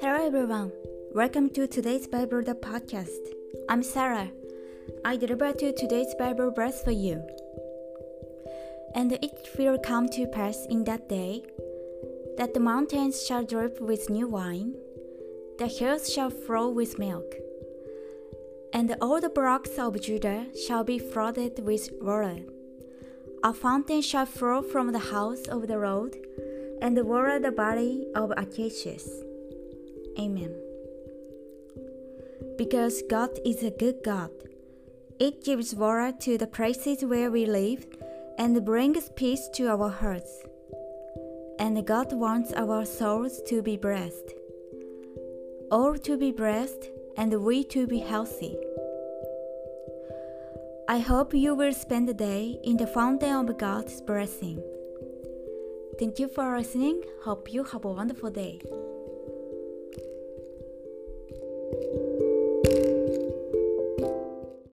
Hello everyone. Welcome to today's Bible the podcast. I'm Sarah. I deliver to today's Bible verse for you. And it will come to pass in that day that the mountains shall drip with new wine, the hills shall flow with milk, and all the brooks of Judah shall be flooded with water. A fountain shall flow from the house of the Lord, and water the valley of acacias. Amen. Because God is a good God, it gives water to the places where we live and brings peace to our hearts. And God wants our souls to be blessed, all to be blessed, and we to be healthy. I hope you will spend the day in the fountain of God's blessing. Thank you for listening. Hope you have a wonderful day.